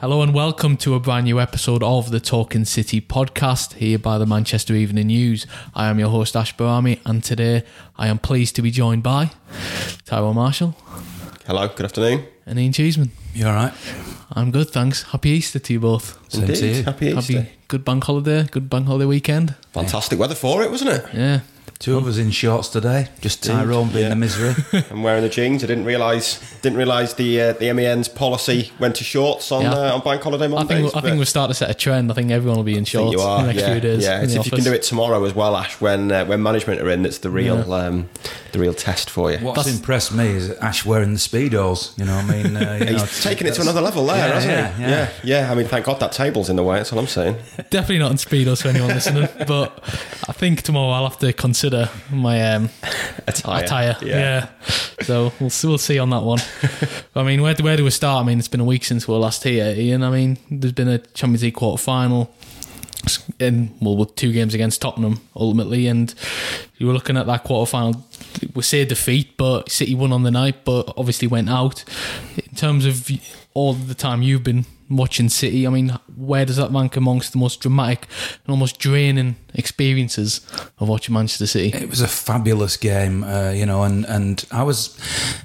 Hello and welcome to a brand new episode of the Talking City podcast here by the Manchester Evening News. I am your host Ash Barami and today I am pleased to be joined by Tyrone Marshall Hello, good afternoon. and Ian Cheeseman. You all right? I'm good, thanks. Happy Easter to you both. Same to Indeed, you. happy Easter. Happy good bank holiday, good bank holiday weekend. Fantastic weather for it, wasn't it? Yeah. Two of us in shorts today. Just Tyrone being Yeah. the misery. I'm wearing the jeans. I didn't realise didn't realise the uh, the MEN's policy went to shorts on Yeah. uh, on bank holiday I Mondays. think I think we'll start to set a trend. I think everyone will be in I shorts you are. in the next yeah, few days. yeah. in It's the if you can do it tomorrow as well, Ash. When uh, when management are in, that's the real um, the real test for you. What's That's- impressed me is Ash wearing the speedos. You know, what I mean, uh, you know, He's taking it to another level there, Yeah, hasn't yeah, he? yeah. yeah, yeah. I mean, thank God that table's in the way. That's all I'm saying. Definitely not in speedos for anyone listening, but I think tomorrow I'll have to consider my um, Attire. attire. Yeah. So we'll see, we'll see on that one. I mean, where do, where do we start? I mean, it's been a week since we were last here, Ian. I mean, there's been a Champions League quarter final. In well, with two games against Tottenham ultimately, and you were looking at that quarter final. We say defeat, but City won on the night, but obviously went out. In terms of all the time you've been watching City, I mean, where does that rank amongst the most dramatic and almost draining experiences of watching Manchester City? It was a fabulous game, uh, you know, and, and I was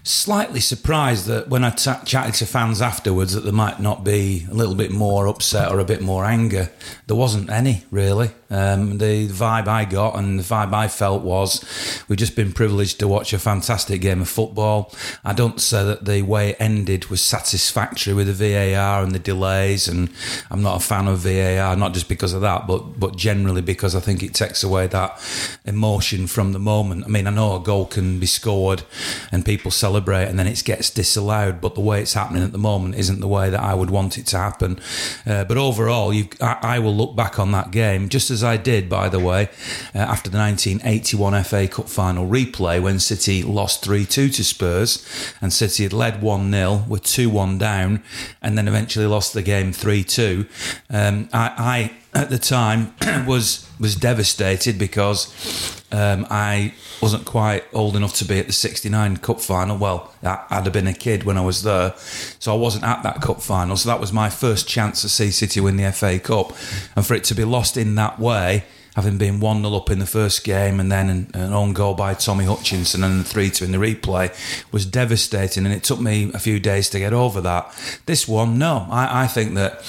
slightly surprised that when I chatted to fans afterwards that there might not be a little bit more upset or a bit more anger. There wasn't any really. Um, the vibe I got and the vibe I felt was we've just been privileged to watch a fantastic game of football. I don't say that the way it ended was satisfactory with the VAR and the delays, and I'm not a fan of VAR, not just because of that, but but generally because I think it takes away that emotion from the moment. I mean, I know a goal can be scored and people celebrate and then it gets disallowed, but the way it's happening at the moment isn't the way that I would want it to happen. Uh, but overall, I, I will look back on that game just as I did, by the way, uh, after the 1981 FA Cup final replay when City lost 3 2 to Spurs and City had led 1 0 with 2 1 down and then eventually lost the game 3 2. Um, I, I, at the time, was was devastated because um, I wasn't quite old enough to be at the 69 cup final. Well, I- I'd have been a kid when I was there, so I wasn't at that cup final. So that was my first chance to see City win the FA Cup. And for it to be lost in that way, having been 1 0 up in the first game and then an, an own goal by Tommy Hutchinson and a 3 2 in the replay was devastating. And it took me a few days to get over that. This one, no. I, I think that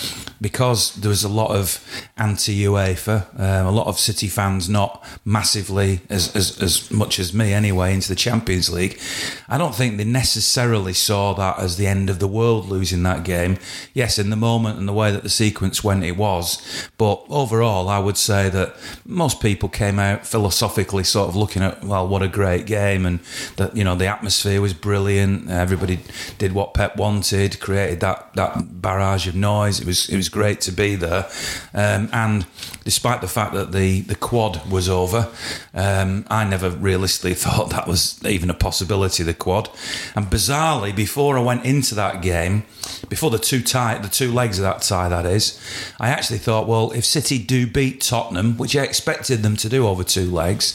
because there was a lot of anti UEFA, um, a lot of City fans not massively, as, as, as much as me anyway, into the Champions League, I don't think they necessarily saw that as the end of the world losing that game. Yes, in the moment and the way that the sequence went, it was. But overall, I would say that most people came out philosophically sort of looking at, well, what a great game, and that, you know, the atmosphere was brilliant. Everybody did what Pep wanted, created that, that barrage of noise. It was, it was great to be there. Um, and despite the fact that the, the quad was over, um, I never realistically thought that was even a possibility, the quad. And bizarrely, before I went into that game, before the two tie, the two legs of that tie, that is, I actually thought, well, if City do beat Tottenham, which I expected them to do over two legs,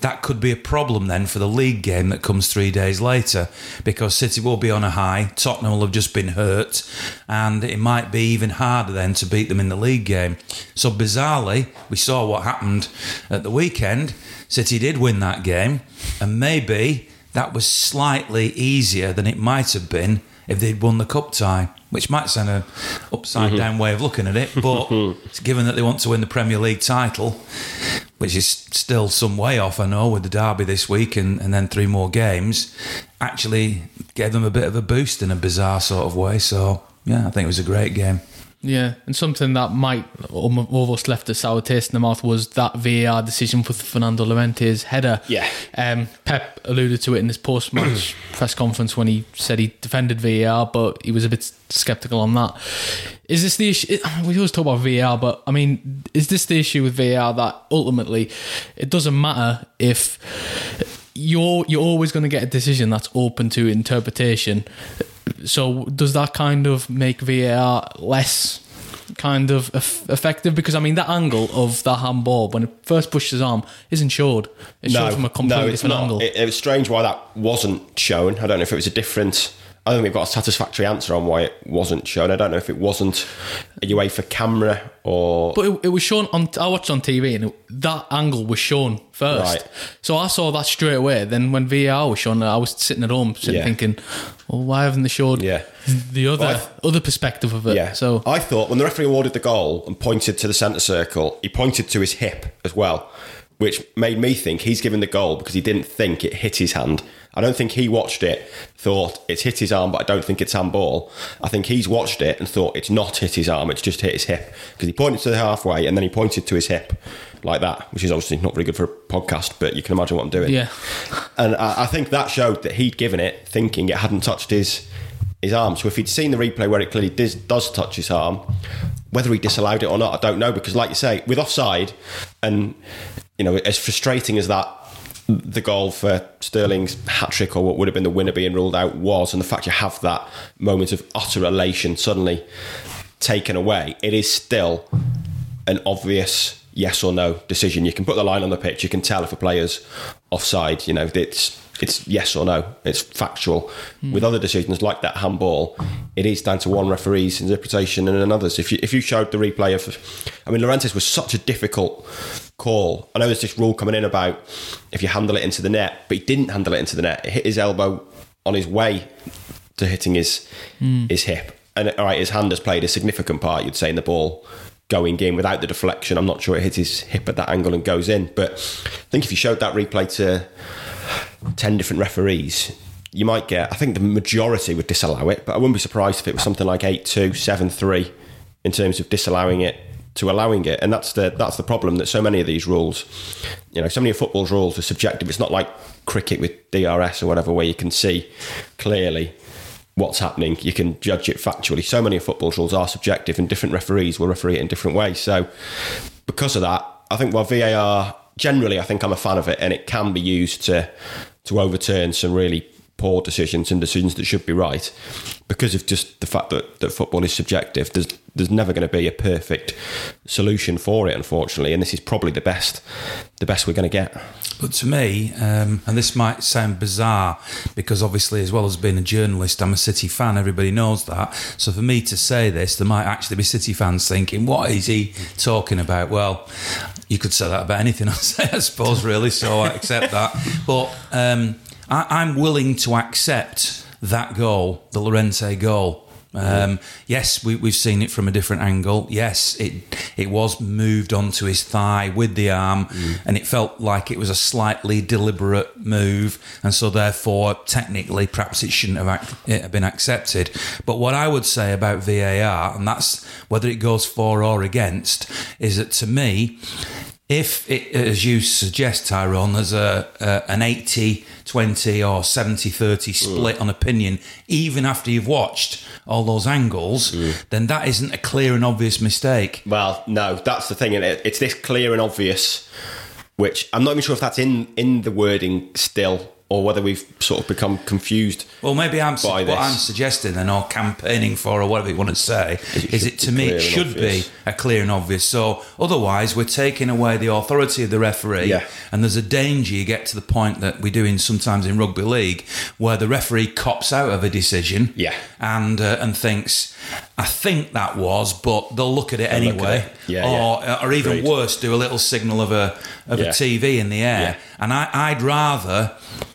that could be a problem then for the league game that comes three days later, because City will be on a high, Tottenham will have just been hurt, and it might be even harder then to beat them in the league game. So bizarrely, we saw what happened at the weekend. City did win that game, and maybe that was slightly easier than it might have been if they'd won the cup tie, which might sound an upside mm-hmm. down way of looking at it, but given that they want to win the Premier League title, which is still some way off, I know, with the derby this week and, and then three more games, actually gave them a bit of a boost in a bizarre sort of way. So yeah, I think it was a great game. Yeah, and something that might almost left a sour taste in the mouth was that VAR decision for Fernando Llorente's header. Yeah. Um, Pep alluded to it in his post-match press conference when he said he defended VAR, but he was a bit sceptical on that. Is this the issue? We always talk about VAR, but I mean, is this the issue with VAR that ultimately it doesn't matter if you're you're always going to get a decision that's open to interpretation. So does that kind of make VAR less kind of effective? Because I mean, that angle of that handball when it first pushed his arm isn't showed. It's showed from a completely it's different not. angle. It, it was strange why that wasn't shown. I don't know if it was a different. I don't think we've got a satisfactory answer on why it wasn't shown. I don't know if it wasn't a UEFA camera or. But it, it was shown on. I watched on TV, and it, that angle was shown first. Right. So I saw that straight away. Then when VAR was shown, I was sitting at home, sitting Yeah. thinking, "Well, why haven't they showed Yeah. the other Well, other perspective of it?" yeah. So I thought when the referee awarded the goal and pointed to the centre circle, he pointed to his hip as well, which made me think he's given the goal because he didn't think it hit his hand. I don't think he watched it, thought it's hit his arm, but I don't think it's handball. I think he's watched it and thought it's not hit his arm, it's just hit his hip. Because he pointed to the halfway and then he pointed to his hip like that, which is obviously not very good for a podcast, but you can imagine what I'm doing. yeah, And I, I think that showed that he'd given it thinking it hadn't touched his his arm. So if he'd seen the replay where it clearly does, does touch his arm, whether he disallowed it or not, I don't know. Because like you say, with offside, and you know, as frustrating as that the goal for Sterling's hat trick or what would have been the winner being ruled out was, and the fact you have that moment of utter elation suddenly taken away, it is still an obvious yes or no decision. You can put the line on the pitch. You can tell if a player's offside. You know, it's it's yes or no. It's factual. Hmm. With other decisions like that handball, it is down to one referee's interpretation and another's. If you if you showed the replay of, I mean, Llorente's was such a difficult call. I know there's this rule coming in about if you handle it into the net, but he didn't handle it into the net. It hit his elbow on his way to hitting his hmm. his hip. And all right, his hand has played a significant part, you'd say, in the ball going in without the deflection. I'm not sure it hits his hip at that angle and goes in. But I think if you showed that replay to 10 different referees, you might get, I think the majority would disallow it, but I wouldn't be surprised if it was something like 8 2, 7 3 in terms of disallowing it to allowing it. And that's the that's the problem that so many of these rules, you know, so many of football's rules are subjective. It's not like cricket with DRS or whatever, where you can see clearly what's happening. You can judge it factually. So many of football's rules are subjective, and different referees will referee it in different ways. So, because of that, I think while VAR generally, I think I'm a fan of it, and it can be used to to overturn some really poor decisions and decisions that should be right. Because of just the fact that, that football is subjective, there's there's never going to be a perfect solution for it, unfortunately. And this is probably the best the best we're going to get. But to me, um, and this might sound bizarre because obviously, as well as being a journalist, I'm a City fan. Everybody knows that. So for me to say this, there might actually be City fans thinking, "What is he talking about?" Well, you could say that about anything I say, I suppose, really. So I accept that. But um, I, I'm willing to accept that goal, the Llorente goal. Um, yes, we, we've seen it from a different angle. Yes, it it was moved onto his thigh with the arm, and it felt like it was a slightly deliberate move, and so therefore, technically, perhaps it shouldn't have, it have been accepted. But what I would say about VAR, and that's whether it goes for or against, is that to me, if it, as you suggest, Tyrone, there's a, a an 80 20 or 70 30 hmm. split on opinion, even after you've watched all those angles, hmm. then that isn't a clear and obvious mistake. Well, no, that's the thing. And it, it's this clear and obvious, which I'm not even sure if that's in in the wording still, or whether we've sort of become confused. Well, maybe I'm what this. I'm suggesting then, or campaigning for, or whatever you want to say, it is it to me it should obvious. be a clear and obvious. So otherwise, we're taking away the authority of the referee, Yeah. and there's a danger you get to the point that we do in sometimes in rugby league, where the referee cops out of a decision, Yeah. and uh, and thinks, I think that was, but they'll look at it They'll anyway, at it. Yeah, or yeah. or even Agreed. worse, do a little signal of a of Yeah. a TV in the air. And I, I'd rather,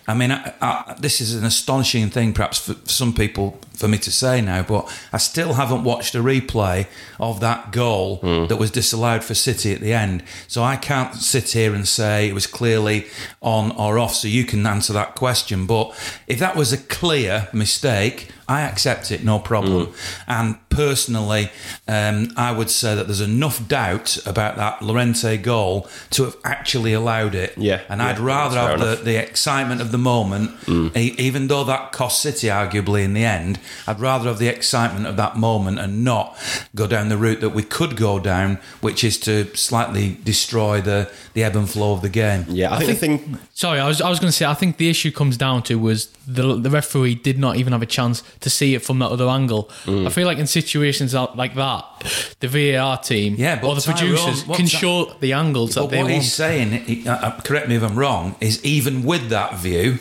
I mean, I, I, this is an astonishing thing, perhaps for some people, for me to say now, but I still haven't watched a replay of that goal Hmm. that was disallowed for City at the end. So I can't sit here and say it was clearly on or off, so you can answer that question. But if that was a clear mistake, I accept it, no problem. Hmm. And personally, um, I would say that there's enough doubt about that Llorente goal to have actually allowed it. Yeah, And yeah, I'd rather have the. Mm. the excitement of the moment, e- even though that cost City arguably in the end. I'd rather have the excitement of that moment and not go down the route that we could go down, which is to slightly destroy the, the ebb and flow of the game. Yeah, I, think, the thing. Sorry, I was I was going to say I think the issue comes down to was the the referee did not even have a chance to see it from that other angle. Mm. I feel like in situations like like that, the VAR team Yeah, but or the Tyrone- producers can that- show the angles But that they what want. he's saying, he, uh, uh, correct me if I'm wrong, is even with that view,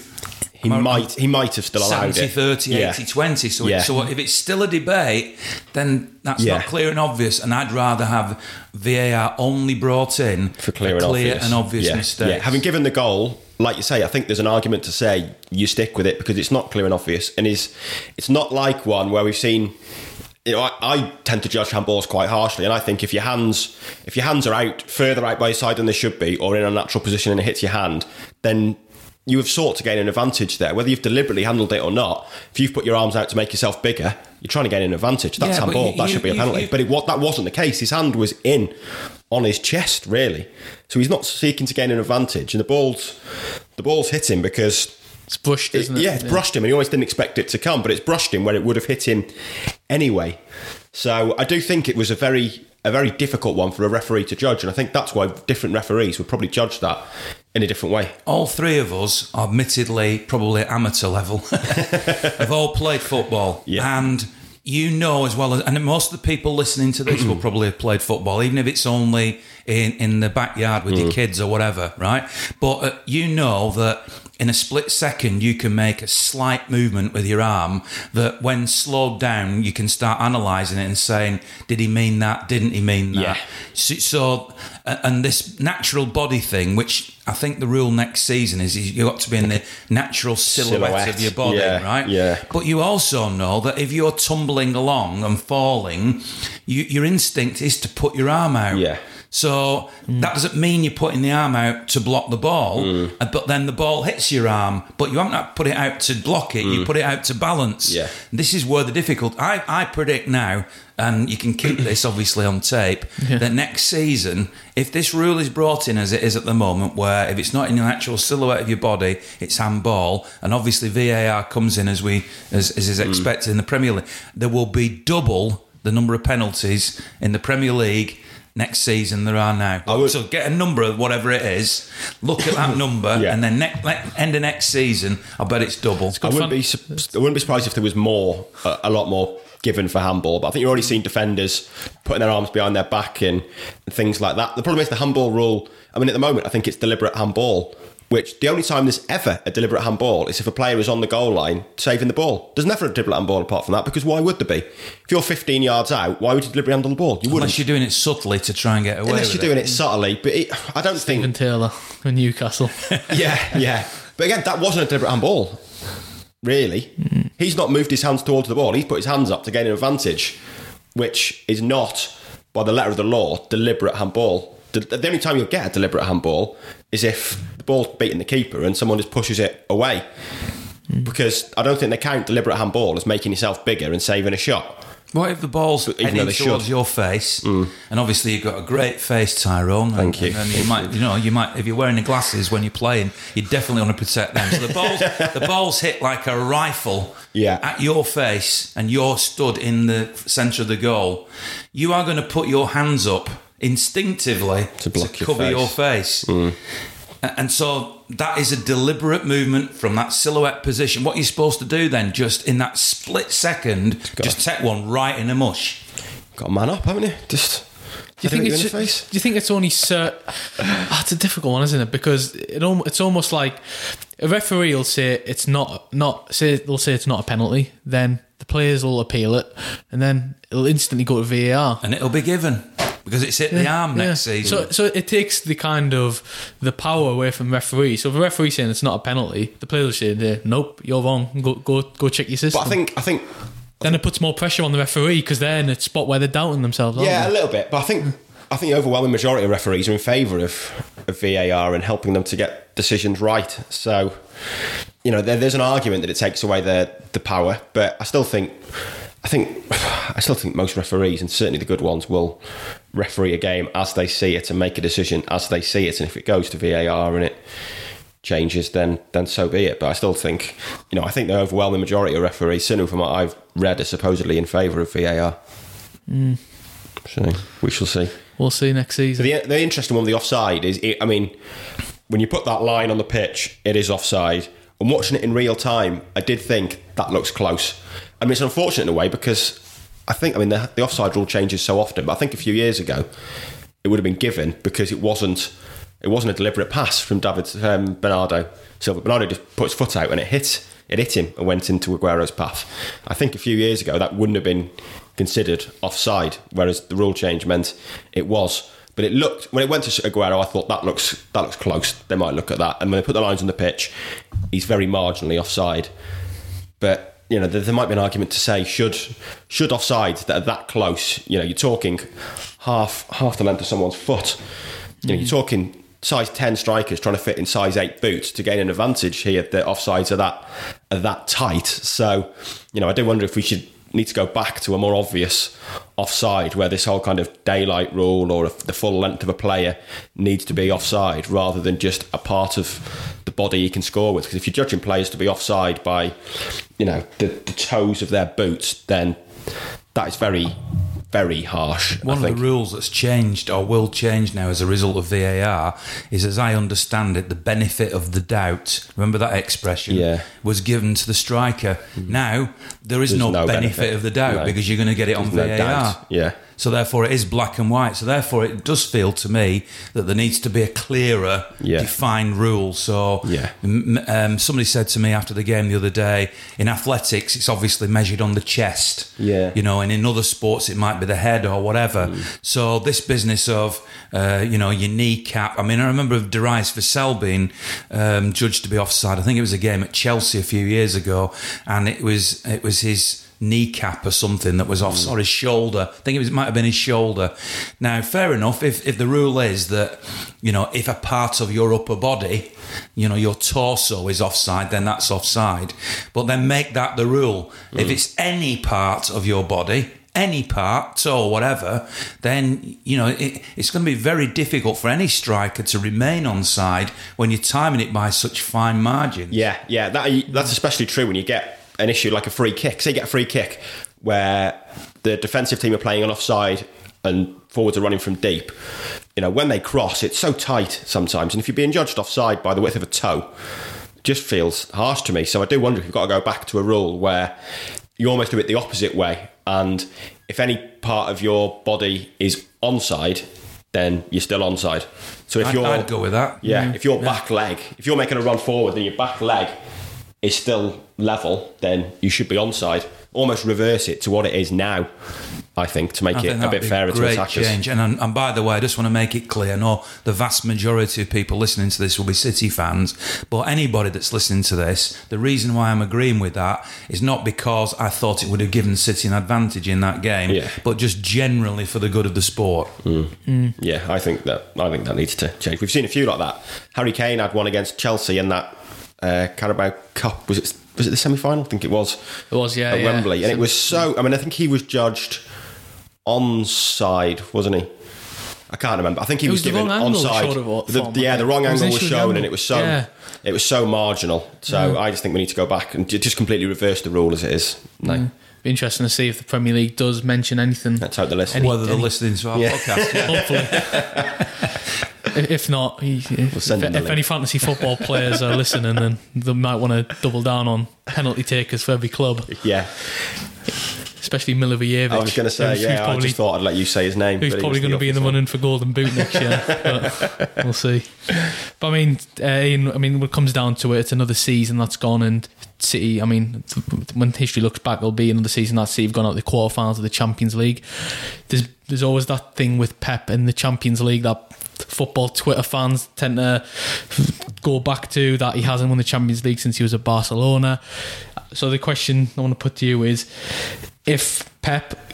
He might he might have still allowed 70 it. 30, Yeah. 80 20. So, Yeah. it, so if it's still a debate, then that's Yeah. not clear and obvious. And I'd rather have VAR only brought in for clear, and, clear obvious. and obvious yeah. mistakes. Yeah. Having given the goal, like you say, I think there's an argument to say you stick with it because it's not clear and obvious, and is it's not like one where we've seen. You know, I, I tend to judge handballs quite harshly, and I think if your hands if your hands are out further out by your side than they should be, or in a natural position and it hits your hand, then you have sought to gain an advantage there. Whether you've deliberately handled it or not, if you've put your arms out to make yourself bigger, you're trying to gain an advantage. That's Yeah, handball. you- that you- should be a penalty. you- but it, what that wasn't the case. His hand was in on his chest, really. So he's not seeking to gain an advantage, and the ball's the ball's hit him because it's brushed, isn't it? yeah, it's brushed him, and he always didn't expect it to come, but it's brushed him where it would have hit him anyway. So I do think it was a very a very difficult one for a referee to judge, and I think that's why different referees would probably judge that in a different way. all three of us, admittedly, probably amateur level, have all played football. Yeah. And you know as well as, and most of the people listening to this will probably have played football, even if it's only in, in the backyard with your kids or whatever, right? But uh, you know that in a split second, you can make a slight movement with your arm that when slowed down, you can start analysing it and saying, did he mean that? Didn't he mean that? Yeah. So, so uh, and this natural body thing, which I think the rule next season is you got to be in the natural silhouette, Silhouette, of your body, yeah, right? yeah. But you also know that if you're tumbling along and falling, you, your instinct is to put your arm out. Yeah. So that doesn't mean you're putting the arm out to block the ball, Mm. uh, but then the ball hits your arm, but you haven't put it out to block it. You put it out to balance. Mm. Yeah. This is where the difficult. I, I predict now, and you can keep this obviously on tape, that next season, if this rule is brought in as it is at the moment, where if it's not in the actual silhouette of your body, it's handball, and obviously VAR comes in as we as, as Mm. is expected in the Premier League, there will be double the number of penalties in the Premier League. Next season, there are now. I would- so get a number of whatever it is. Look at that number, Yeah. and then ne- ne- end of next season, I bet it's double. I wouldn't fun. be su- I wouldn't be surprised if there was more a, a lot more given for handball. But I think you've already seen defenders putting their arms behind their back and, and things like that. The problem is the handball rule. I mean, at the moment, I think it's deliberate handball. Which the only time there's ever a deliberate handball is if a player is on the goal line saving the ball. There's never a deliberate handball apart from that because why would there be? If you're 15 yards out, why would you deliberately handle the ball? You wouldn't. Unless you're doing it subtly to try and get away Unless with you're it. doing it subtly, but it, I don't Stephen think. Taylor in Newcastle. Yeah, yeah. But again, that wasn't a deliberate handball. Really, he's not moved his hands towards the ball. He's put his hands up to gain an advantage, which is not, by the letter of the law, deliberate handball. The, the only time you'll get a deliberate handball is if the ball's beating the keeper and someone just pushes it away. Because I don't think they count deliberate handball as making yourself bigger and saving a shot. What if the ball's even heading towards should. your face, and obviously you've got a great face, Tyrone. and- Thank you. And, you might, you know, you might if you're wearing the glasses when you're playing, you definitely want to protect them. So the ball's the ball's hit like a rifle Yeah. at your face, and you're stood in the centre of the goal. You are going to put your hands up instinctively To block your cover face. Mm. your face. A- And so that is a deliberate movement from that silhouette position. What are you're supposed to do then, just in that split second, just take one right in the mush. Got a man up, haven't you? Just. Do you think it's the? Do you think it's only cert? It's a difficult one, isn't it? Because it al- it's almost like a referee will say it's not not say they'll say it's not a penalty, then the players will appeal it, and then it'll instantly go to VAR. And it'll be given because it's hit the arm next Yeah. season. So, so it takes the kind of the power away from referee. So if a referee saying it's not a penalty, the players will say, "Nope, you're wrong. Go go go check your system." But I think I think then it puts more pressure on the referee because they're in a spot where they're doubting themselves. aren't Yeah, they? a little bit, but I think I think the overwhelming majority of referees are in favour of, of VAR and helping them to get decisions right. So, you know, there, there's an argument that it takes away the the power, but I still think I think I still think most referees and certainly the good ones will referee a game as they see it and make a decision as they see it, and if it goes to VAR and it changes, then then so be it. But I still think, you know, I think the overwhelming majority of referees, certainly from what I've read, are supposedly in favour of VAR. Mm. So we shall see. We'll see next season. The, the interesting one the offside is, it, I mean, when you put that line on the pitch, it is offside. And watching it in real time, I did think that looks close. I mean, it's unfortunate in a way because I think, I mean, the, the offside rule changes so often, but I think a few years ago it would have been given because it wasn't it wasn't a deliberate pass from David um, Bernardo Silva. Bernardo just put his foot out and it hit it hit him and went into Aguero's path. I think a few years ago that wouldn't have been considered offside, whereas the rule change meant it was. But it looked when it went to Aguero, I thought that looks that looks close. They might look at that, and when they put the lines on the pitch, he's very marginally offside. But you know, there, there might be an argument to say should should offsides that are that close. You know, you're talking half half the length of someone's foot. You know, you're mm. talking size ten strikers trying to fit in size eight boots to gain an advantage here. The offsides are that are that tight. So, you know, I do wonder if we should need to go back to a more obvious offside where this whole kind of daylight rule or the full length of a player needs to be offside rather than just a part of the body he can score with. Because if you're judging players to be offside by you know the, the toes of their boots then that is very very harsh One I of think. the rules that's changed or will change now as a result of VAR is, as I understand it, the benefit of the doubt. Remember that expression? Yeah. Was given to the striker. Mm. Now there is no, no benefit, of the doubt No. because you're going to get it on There's no VAR. doubt. Yeah. So therefore, it is black and white. So therefore, it does feel to me that there needs to be a clearer, Yeah. defined rule. So Yeah. um, somebody said to me after the game the other day, in athletics, it's obviously measured on the chest. Yeah. You know, and in other sports, it might be the head or whatever. So this business of, uh, you know, your kneecap. I mean, I remember Darius Vassell being um, judged to be offside. I think it was a game at Chelsea a few years ago, and it was it was his kneecap or something that was off mm. or his shoulder. I think it was, it might have been his shoulder. Now, fair enough. If if the rule is that you know if a part of your upper body, you know your torso is offside, then that's offside. But then make that the rule. If mm. it's any part of your body. Any part, toe or whatever, then you know it, it's going to be very difficult for any striker to remain on side when you're timing it by such fine margins. Yeah, yeah, that that's especially true when you get an issue like a free kick. Say you get a free kick where the defensive team are playing on offside and forwards are running from deep. You know, when they cross, it's so tight sometimes, and if you're being judged offside by the width of a toe, it just feels harsh to me. So I do wonder if you've got to go back to a rule where you almost do it the opposite way, and if any part of your body is onside, then you're still onside. So if I'd, you're I'd go with that. yeah, mm. if your back leg, if you're making a run forward and your back leg is still level, then you should be onside. Almost reverse it to what it is now, I think, to make I it a bit fairer to great attackers. change. And, and by the way, I just want to make it clear: no, the vast majority of people listening to this will be City fans, but anybody that's listening to this, the reason why I'm agreeing with that is not because I thought it would have given City an advantage in that game, Yeah. but just generally for the good of the sport. Mm. Mm. Yeah, I think that I think that needs to change. We've seen a few like that. Harry Kane had one against Chelsea and that uh, Carabao Cup. Was it was it the semi final? I think it was. It was, yeah, at yeah. Wembley, and it was so. I mean, I think he was judged onside, wasn't he? I can't remember. I think he It was, was the given angle onside. short The- yeah, the wrong angle was shown, the and it was so Yeah. it was so marginal. So I just think we need to go back and just completely reverse the rule as it is. No, Be interesting to see if the Premier League does mention anything. let's hope the list. Any- Whether they're any- listening to our Yeah. podcast, yeah. Hopefully. If- if not, if, send them the if any fantasy football players are listening, then they might want to double down on penalty takers for every club, yeah, especially Milivojevic. I was going to say yeah. I just thought I'd let you say his name. who's probably going to be in the running for Golden Boot next year. but we'll see. But I mean, uh, Ian, I mean, when it comes down to it, it's another season that's gone, and City. I mean, when history looks back, there'll be another season that City have gone out the quarterfinals of the Champions League. There's there's always that thing with Pep in the Champions League that football Twitter fans tend to go back to that he hasn't won the Champions League since he was at Barcelona. So the question I want to put to you is, if Pep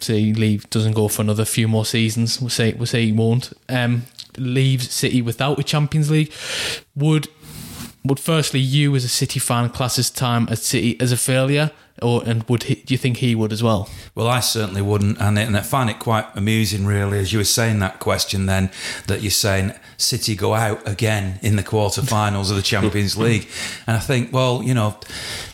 say leave doesn't go for another few more seasons, we'll say we'll say he won't, um, leaves City without a Champions League, would would firstly you as a City fan class his time at City as a failure, or and would he, do you think he would as well? Well, I certainly wouldn't, and, and I find it quite amusing, really, as you were saying that question. Then that you're saying City go out again in the quarterfinals of the Champions League, and I think, well, you know,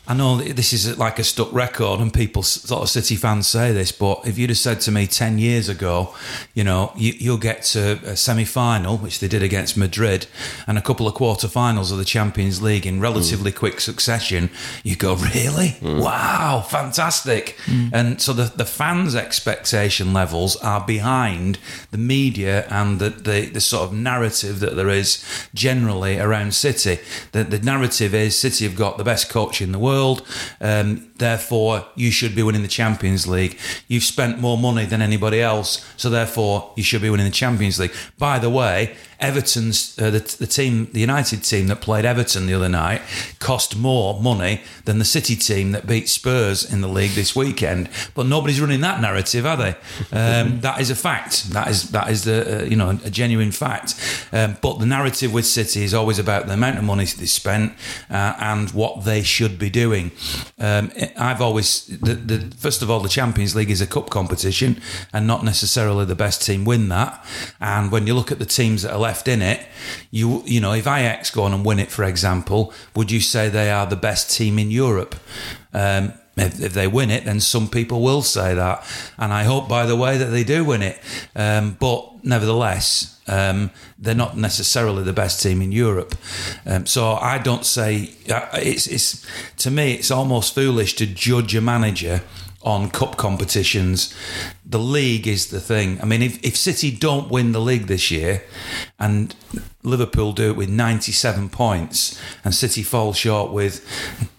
I know this is like a stuck record, and people, sort of City fans, say this, but if you'd have said to me ten years ago, you know, you, will get to a semi-final, which they did against Madrid, and a couple of quarterfinals of the Champions League in relatively mm. quick succession, you go, really? Mm. Wow, fantastic! Mm. And so the the fans' expectation levels are behind the media and the, the the sort of narrative that there is generally around City. The the narrative is City have got the best coach in the world. Um, therefore, you should be winning the Champions League. You've spent more money than anybody else, so therefore, you should be winning the Champions League. By the way, Everton's uh, the, the team, the United team that played Everton the other night, cost more money than the City team that beat Spurs in the league this weekend. But nobody's running that narrative, are they? Um, that is a fact. That is that is the uh, you know a genuine fact. Um, but the narrative with City is always about the amount of money they spent uh, and what they should be doing. Um, I've always the, the first of all the Champions League is a cup competition, and not necessarily the best team win that. And when you look at the teams that are left in it, you you know, if Ajax go on and win it, for example, would you say they are the best team in Europe? Um, if, if, they win it, then some people will say that, and I hope, by the way, that they do win it. Um, but nevertheless, um, they're not necessarily the best team in Europe. Um, so I don't say uh, it's it's to me it's almost foolish to judge a manager on cup competitions. The league is the thing. I mean, if, if City don't win the league this year and Liverpool do it with 97 points and City fall short with,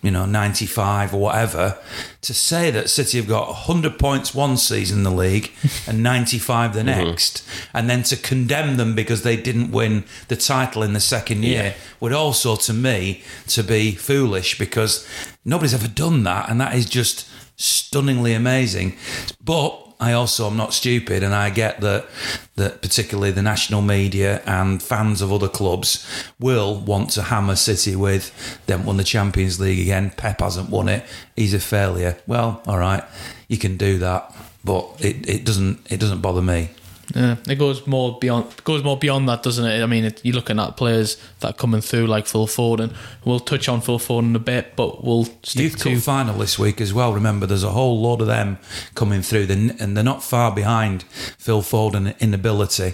you know, 95 or whatever, to say that City have got 100 points one season in the league and 95 the mm-hmm. next, and then to condemn them because they didn't win the title in the second year yeah. would also, to me, to be foolish because nobody's ever done that. And that is just stunningly amazing. But I also am not stupid, and I get that that particularly the national media and fans of other clubs will want to hammer City with them won the Champions League again. Pep hasn't won it; he's a failure. Well, all right, you can do that, but it, it doesn't it doesn't bother me. Yeah, it goes more beyond goes more beyond that, doesn't it? I mean, it, you're looking at players that are coming through like Phil Foden. We'll touch on Phil Foden in a bit, but we'll stick Youth to Cup final this week as well. Remember, there's a whole lot of them coming through, and they're not far behind Phil Foden in ability.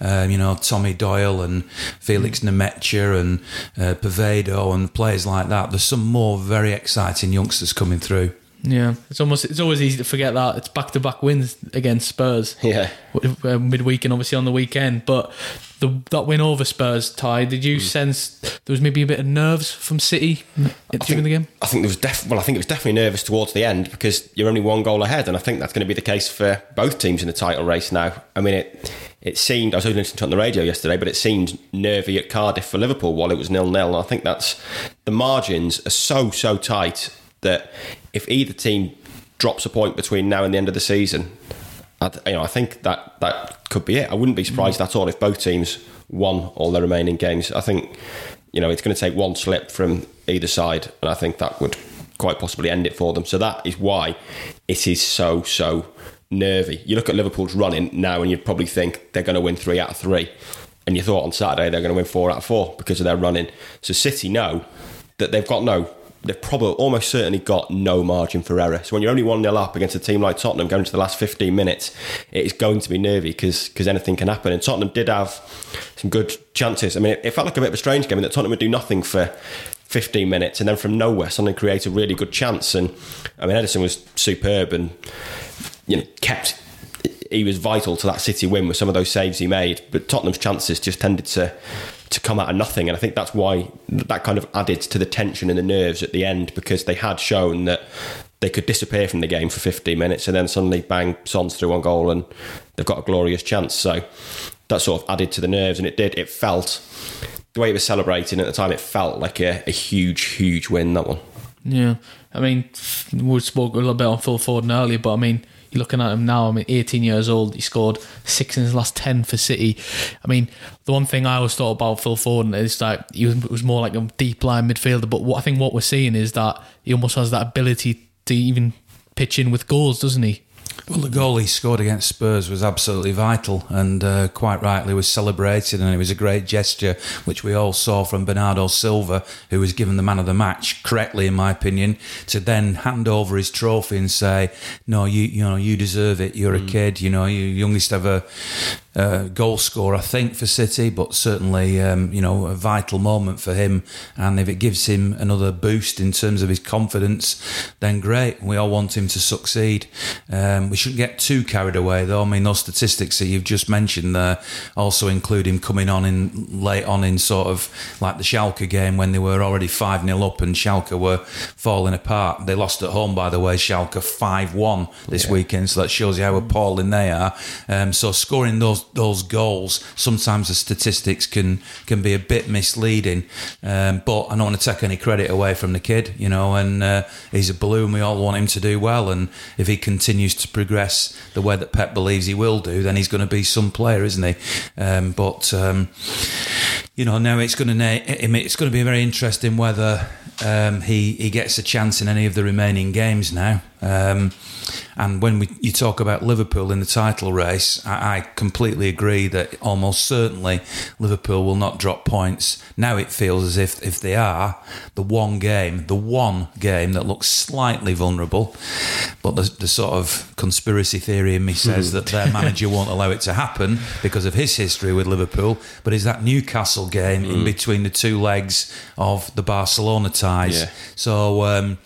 Um, you know, Tommy Doyle and Felix Nmecha and uh, and players like that. There's some more very exciting youngsters coming through. Yeah, it's almost it's always easy to forget that it's back to back wins against Spurs. Yeah, uh, midweek and obviously on the weekend. But the that win over Spurs, Ty, did you mm. sense there was maybe a bit of nerves from City during think, the game? I think there was def- well, I think it was definitely nervous towards the end because you're only one goal ahead, and I think that's going to be the case for both teams in the title race now. I mean it. It seemed I was only listening to it on the radio yesterday, but it seemed nervy at Cardiff for Liverpool while it was nil nil. And I think that's the margins are so so tight that if either team drops a point between now and the end of the season, I, you know, I think that that could be it. I wouldn't be surprised mm. at all if both teams won all their remaining games. I think you know it's going to take one slip from either side, and I think that would quite possibly end it for them. So that is why it is so so nervy. You look at Liverpool's running now, and you'd probably think they're going to win three out of three, and you thought on Saturday they're going to win four out of four because of their running. So City know that they've got no they've probably almost certainly got no margin for error. So when you're only 1 0 up against a team like Tottenham going to the last 15 minutes, it is going to be nervy because anything can happen. And Tottenham did have some good chances. I mean, it, it felt like a bit of a strange game in that Tottenham would do nothing for 15 minutes and then from nowhere suddenly create a really good chance. And I mean, Ederson was superb and you know kept. He was vital to that City win with some of those saves he made, but Tottenham's chances just tended to to come out of nothing. And I think that's why that kind of added to the tension and the nerves at the end because they had shown that they could disappear from the game for 15 minutes and then suddenly bang, Son's through on goal and they've got a glorious chance. So that sort of added to the nerves and it did, it felt, the way it was celebrating at the time, it felt like a, a huge, huge win, that one. Yeah. I mean, we spoke a little bit on Phil Foden earlier, but I mean, you're looking at him now. I mean, 18 years old. He scored six in his last 10 for City. I mean, the one thing I always thought about Phil Foden is that he was, was more like a deep line midfielder. But what I think what we're seeing is that he almost has that ability to even pitch in with goals, doesn't he? Well, the goal he scored against Spurs was absolutely vital, and uh, quite rightly was celebrated, and it was a great gesture, which we all saw from Bernardo Silva, who was given the man of the match correctly, in my opinion, to then hand over his trophy and say, "No, you, you know, you deserve it. You're a kid. You know, you youngest ever uh, goal scorer, I think, for City, but certainly, um, you know, a vital moment for him. And if it gives him another boost in terms of his confidence, then great. We all want him to succeed. Um, we shouldn't get too carried away, though. I mean, those statistics that you've just mentioned there also include him coming on in late on in sort of like the Schalke game when they were already 5 0 up and Schalke were falling apart. They lost at home, by the way, Schalke 5 1 this weekend, so that shows you how appalling they are. Um, so scoring those those goals, sometimes the statistics can can be a bit misleading. Um, but I don't want to take any credit away from the kid, you know, and uh, he's a balloon. We all want him to do well, and if he continues to progress the way that Pep believes he will do, then he's going to be some player, isn't he? Um, but um, you know, now it's going to it's going to be very interesting whether um, he he gets a chance in any of the remaining games now. Um, and when we, you talk about Liverpool in the title race, I, I, completely agree that almost certainly Liverpool will not drop points. Now it feels as if if they are the one game, the one game that looks slightly vulnerable, but the, the sort of conspiracy theory in me says that their manager won't allow it to happen because of his history with Liverpool. But is that Newcastle game in between the two legs of the Barcelona ties? Yeah. So um,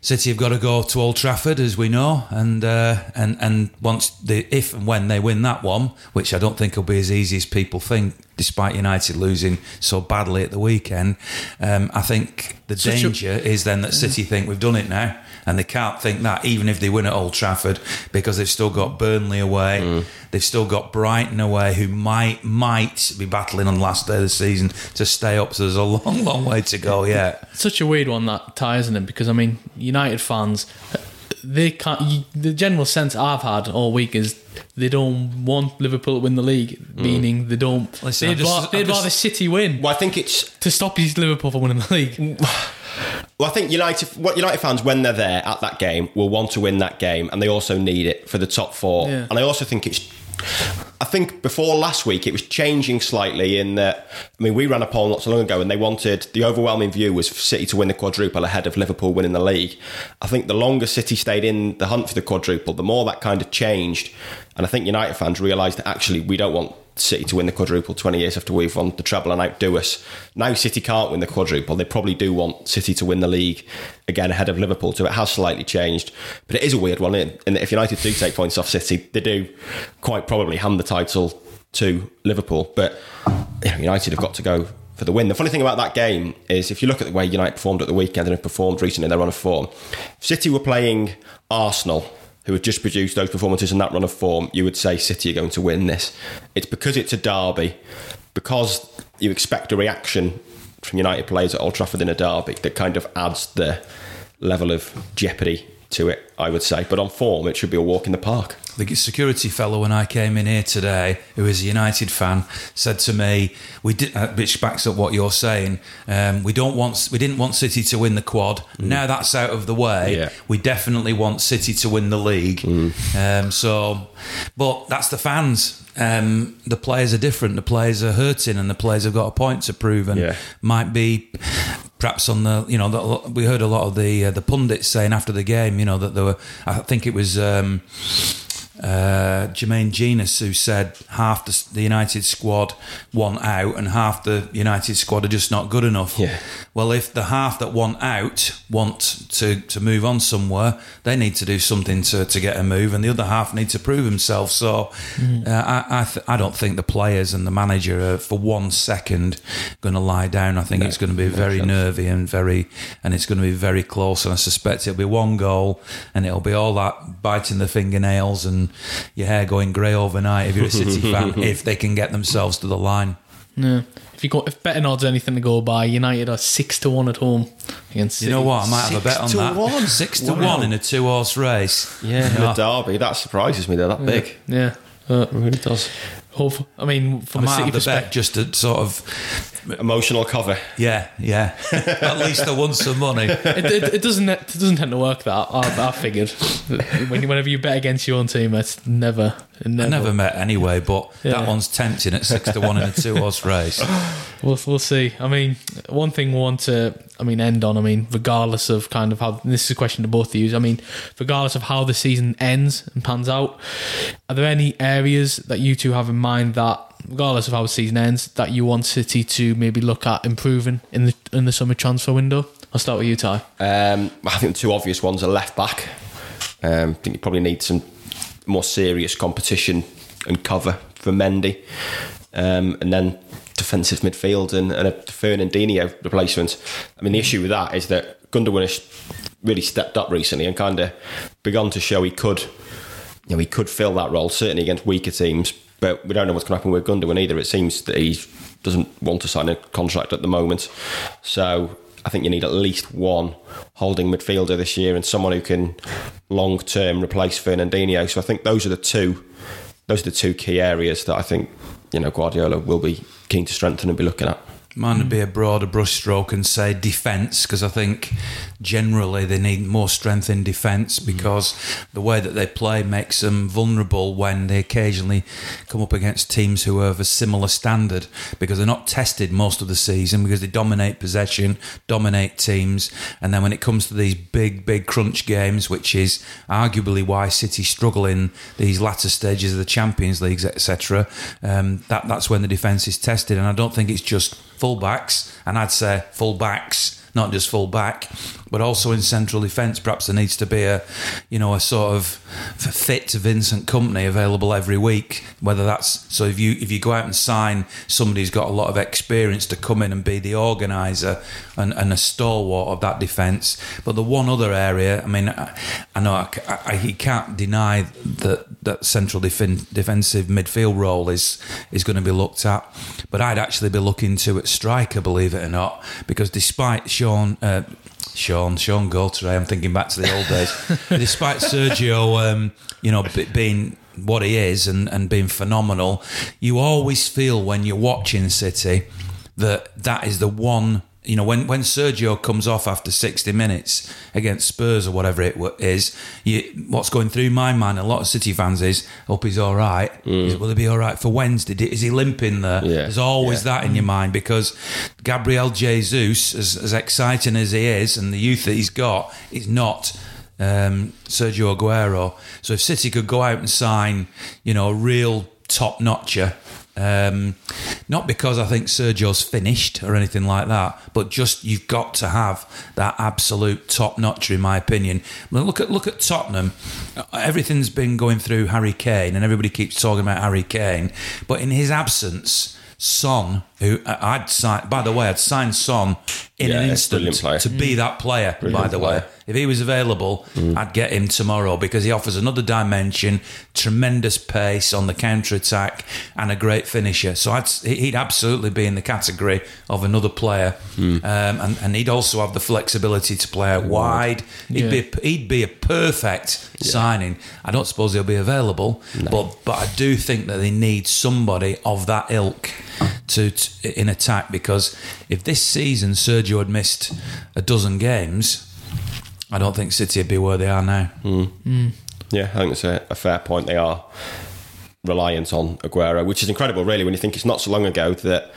City have got to go to Old Trafford, as we know, and uh, and and once the if and when they win that one, which I don't think will be as easy as people think, despite United losing so badly at the weekend, um, I think the Such a- danger is then that City think we've done it now. And they can't think that even if they win at Old Trafford because they've still got Burnley away, they've still got Brighton away, who might might be battling on the last day of the season to stay up. So there's a long, long way to go yet. such a weird one that tie, isn't it? Because I mean, United fans, they can't. You, the general sense I've had all week is they don't want Liverpool to win the league, mm. meaning they don't. Listen, they'd I'm just- ra- I'm they'd just- rather City win Well, I think it's to stop these Liverpool from winning the league. Well, I think United, what United fans, when they're there at that game, will want to win that game, and they also need it for the top four. Yeah. And I also think it's. I think before last week it was changing slightly in that. I mean, we ran a poll not so long ago, and they wanted the overwhelming view was City to win the quadruple ahead of Liverpool winning the league. I think the longer City stayed in the hunt for the quadruple, the more that kind of changed, and I think United fans realised that actually we don't want City to win the quadruple 20 years after we've won the treble and outdo us. Now City can't win the quadruple. They probably do want City to win the league again ahead of Liverpool. So it has slightly changed. But it is a weird one. That if United do take points off City, they do quite probably hand the title to Liverpool. But United have got to go for the win. The funny thing about that game is if you look at the way United performed at the weekend and have performed recently their run of form, City were playing Arsenal who had just produced those performances in that run of form, you would say City are going to win this. It's because it's a derby, because you expect a reaction from United players at Old Trafford in a derby that kind of adds the level of jeopardy to it, I would say. But on form, it should be a walk in the park. The security fellow, when I came in here today, who is a United fan, said to me, "We did," uh, which backs up what you're saying. Um, we don't want, we didn't want City to win the quad. Now that's out of the way. Yeah. We definitely want City to win the league. Um, so, but that's the fans. Um, the players are different. The players are hurting, and the players have got a point to prove, and Yeah. might be perhaps on the you know the, we heard a lot of the uh, the pundits saying after the game you know that there were I think it was um, uh, Jermaine Jenas who said half the, the United squad want out and half the United squad are just not good enough. Yeah. Well, if the half that want out want to, to move on somewhere, they need to do something to, to get a move, and the other half need to prove themselves. So uh, I I, th- I don't think the players and the manager are for one second going to lie down. I think it's going to be very nervy and very, and it's going to be very close. And I suspect it'll be one goal, and it'll be all that biting the fingernails and your hair going grey overnight if you're a City fan. If they can get themselves to the line. Yeah. If you go, if betting odds anything to go by, United are six to one at home against. You know what? I might have a bet on Six to that. one? Six to Wow. one in a two horse race. Yeah, in a derby. That surprises me. They're that big. Yeah. Uh, It really does. Hope, I mean, I from a City the bet perspective, just to sort of, Emotional cover. yeah, yeah. At least I won some money. it, it, it doesn't it doesn't tend to work that. I, I figured when you, whenever you bet against your own team, it's never, it I never. never met anyway, but Yeah. that one's tempting at six to one in a two horse race. We'll, we'll see. I mean, one thing we want to, I mean, end on. I mean, regardless of kind of how this is a question to both of you. I mean, regardless of how the season ends and pans out, are there any areas that you two have in mind that, regardless of how the season ends, that you want City to maybe look at improving in the in the summer transfer window? I'll start with you, Ty. Um, I think the two obvious ones are left back. Um, I think you probably need some more serious competition and cover for Mendy, um, and then defensive midfield and, and a Fernandinho replacement. I mean, the issue with that is that Gundogan has really stepped up recently and kind of begun to show he could, you know, he could fill that role certainly against weaker teams. But we don't know what's going to happen with Gundogan either. It seems that he doesn't want to sign a contract at the moment, so I think you need at least one holding midfielder this year and someone who can long term replace Fernandinho. So I think those are the two those are the two key areas that I think you know Guardiola will be keen to strengthen and be looking at. Mine would be a broader brushstroke and say defence, because I think generally they need more strength in defence because the way that they play makes them vulnerable when they occasionally come up against teams who are of a similar standard because they're not tested most of the season because they dominate possession, dominate teams, and then when it comes to these big, big crunch games, which is arguably why City struggle in these latter stages of the Champions Leagues, etc., um, that that's when the defence is tested, and I don't think it's just fullbacks, and I'd say fullbacks, not just full back, but also in central defence. Perhaps there needs to be a, you know, a sort of fit Vincent Kompany available every week. Whether that's so if you if you go out and sign somebody who's got a lot of experience to come in and be the organizer and, and a stalwart of that defence. But the one other area, I mean, I, I know I, I, I, you can't deny that that central defen defensive midfield role is is going to be looked at. But I'd actually be looking to at striker, believe it or not, because despite Sean. Uh, Sean, Shaun Goater. I'm thinking back to the old days. Despite Sergio, um, you know, b- being what he is and, and being phenomenal, you always feel when you're watching City that that is the one. You know, when, when Sergio comes off after 60 minutes against Spurs or whatever it is, you, what's going through my mind, a lot of City fans is, hope he's all right. Is, will he be all right for Wednesday? Is he limping there? Yeah. There's always Yeah. that in your mind because Gabriel Jesus, as, as exciting as he is, and the youth that he's got, is not um, Sergio Aguero. So if City could go out and sign, you know, a real top notcher. Um, not because I think Sergio's finished or anything like that, but just you've got to have that absolute top notcher, in my opinion. Look at look at Tottenham. Everything's been going through Harry Kane, and everybody keeps talking about Harry Kane, but in his absence, Son, who I- I'd sign. By the way, I'd sign Son in Yeah, an he's a brilliant instant to be mm. that player. by Brilliant the way, if he was available, mm. I'd get him tomorrow because he offers another dimension, tremendous pace on the counter attack, and a great finisher. So I'd, he'd absolutely be in the category of another player, mm. um, and, and he'd also have the flexibility to play out wide. He'd be a, he'd be a perfect signing. I don't suppose he'll be available, but but I do think that they need somebody of that ilk. To, to in attack because if this season Sergio had missed a dozen games, I don't think City would be where they are now. Hmm. Hmm. Yeah, I think it's a, a fair point. They are reliant on Aguero, which is incredible, really, when you think it's not so long ago that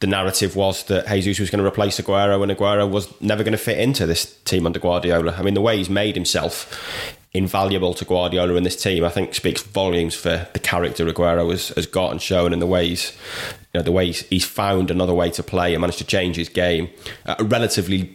the narrative was that Jesus was going to replace Aguero and Aguero was never going to fit into this team under Guardiola. I mean, the way he's made himself invaluable to Guardiola and this team, I think speaks volumes for the character Aguero has, has got and shown and the ways, you know, the way he's, he's found another way to play and managed to change his game at a relatively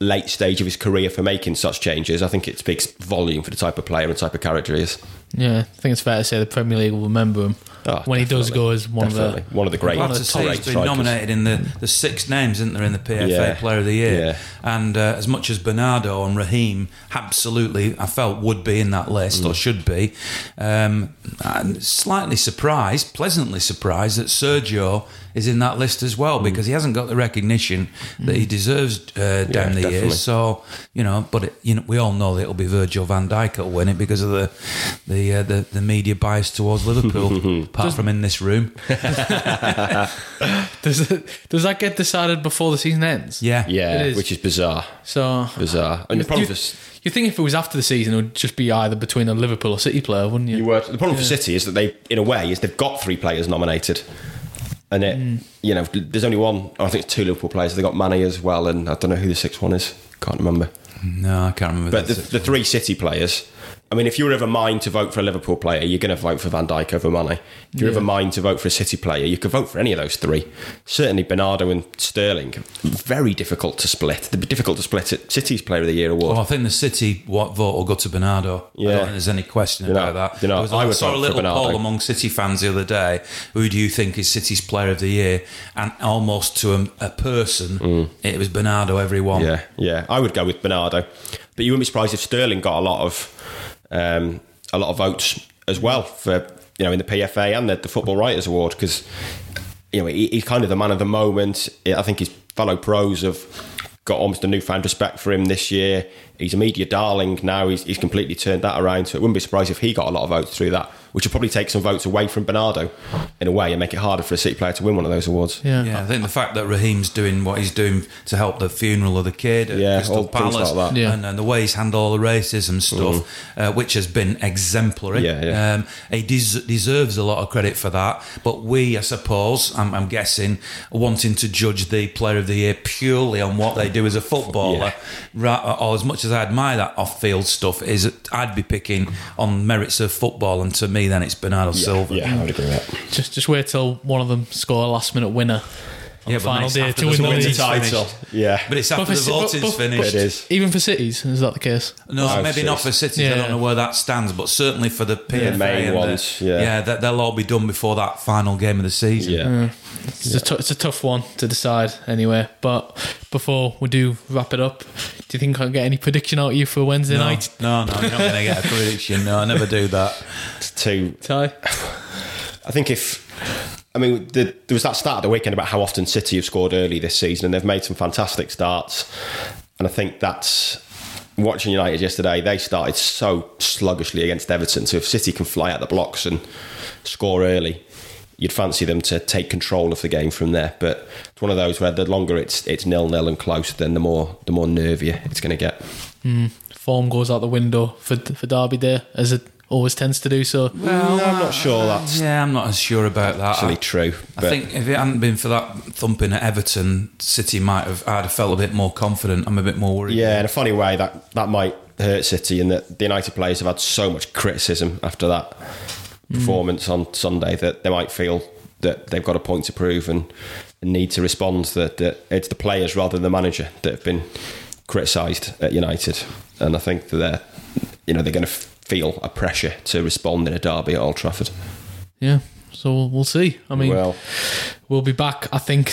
late stage of his career for making such changes. I think it speaks volume for the type of player and type of character he is. Yeah, I think it's fair to say the Premier League will remember him Oh, when he does go as one Definitely. of the one of the great, One to of the see great he's been strikers. nominated in the, the six names, isn't there, in the PFA Yeah. Player of the Year? Yeah. And uh, as much as Bernardo and Raheem absolutely, I felt would be in that list Mm. or should be, um, I'm slightly surprised, pleasantly surprised that Sergio Bernardo is in that list as well because he hasn't got the recognition that he deserves uh, down the definitely. years. So you know, but it, you know, we all know that it'll be Virgil Van Dijk that'll win it because of the the uh, the, the media bias towards Liverpool. apart from in this room, Does it, does that get decided before the season ends? yeah, Yeah, It is. which is bizarre. So Bizarre. And the you, problem you, for, you think if it was after the season, it would just be either between a Liverpool or City player, wouldn't you? You were, the problem for City is that they, in a way, is they've got three players nominated, and it, Hmm. you know, there's only one. I think it's two Liverpool players. They got Mane as well, and I don't know who the sixth one is. Can't remember. No, I can't remember. But the, the three City players. I mean, if you're of a mind to vote for a Liverpool player, you're going to vote for Van Dijk over Mane. If you're of a mind to vote for a City player, you could vote for any of those three. Certainly, Bernardo and Sterling. Very difficult to split. It'd be difficult to split at City's Player of the Year award. Oh, I think the City what vote will go to Bernardo. I Yeah. don't think there's any question You know, about that. you know, was, I I saw a little poll among City fans the other day. Who do you think is City's Player of the Year? And almost to a, a person, it was Bernardo. Everyone. Mm. Yeah, yeah. I would go with Bernardo, but you wouldn't be surprised if Sterling got a lot of um, a lot of votes as well for you know in the PFA and the, the Football Writers Award because you know he, he's kind of the man of the moment. I think his fellow pros have got almost a newfound respect for him this year. He's a media darling now. He's, he's completely turned that around. So it wouldn't be surprised if he got a lot of votes through that, which would probably take some votes away from Bernardo in a way and make it harder for a City player to win one of those awards. yeah. Yeah, I think the fact that Raheem's doing what he's doing to help the funeral of the kid at Yeah, Crystal all things Palace, like that. Yeah. and, and the way he's handled all the racism stuff, uh, which has been exemplary. Yeah, yeah. Um, he des- deserves a lot of credit for that. But we, I suppose, I'm, I'm guessing, wanting to judge the Player of the Year purely on what they do as a footballer, ra- or as much as I admire that off-field stuff, is I'd be picking on merits of football, and to me, then it's Bernardo Silva. Yeah, I would agree with that. Just just wait till one of them score a last minute winner on Yeah, the but final it's day after to the win the league. title. Yeah. But it's after But the for- voting's but- but- finished. It is. Even for cities, is that the case? No, Oh, maybe not for cities. I don't know where that stands, but certainly for the PFA main and the- ones, yeah. that, they'll all be done before that final game of the season. Yeah. Mm. It's, a tou- it's a tough one to decide anyway. But before we do wrap it up, do you think I'll get any prediction out of you for Wednesday No, night? no, no, you're not going to get a prediction. No, I never do that. To Ty? I think if I mean the, there was that start of the weekend about how often City have scored early this season, and they've made some fantastic starts. And I think that's watching United yesterday. They started so sluggishly against Everton. So if City can fly out the blocks and score early, you'd fancy them to take control of the game from there. But it's one of those where the longer it's it's nil nil and close, then the more the more nervier it's going to get. Hmm. Form goes out the window for for Derby Day, as it always tends to do so. Well, I'm not sure uh, that's Yeah, I'm not as sure about that. actually I, true. I think if it hadn't been for that thumping at Everton, City might have. I'd have felt a bit more confident. I'm a bit more worried. Yeah, in a funny way, that that might hurt City, and that the United players have had so much criticism after that mm. performance on Sunday that they might feel that they've got a point to prove and, and need to respond. That, that it's the players rather than the manager that have been criticised at United, and I think that they're you know they're going to feel a pressure to respond in a derby at Old Trafford. Yeah, so we'll, we'll see. I mean, well, we'll be back. I think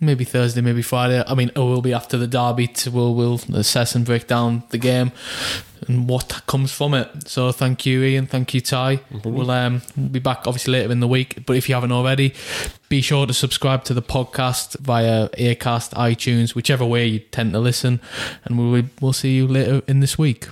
maybe Thursday, maybe Friday. I mean, it will be after the derby. To we'll we'll assess and break down the game and what comes from it. So thank you, Ian. Thank you, Ty. We'll um we'll be back obviously later in the week. But if you haven't already, be sure to subscribe to the podcast via Acast, iTunes, whichever way you tend to listen. And we'll we'll see you later in this week.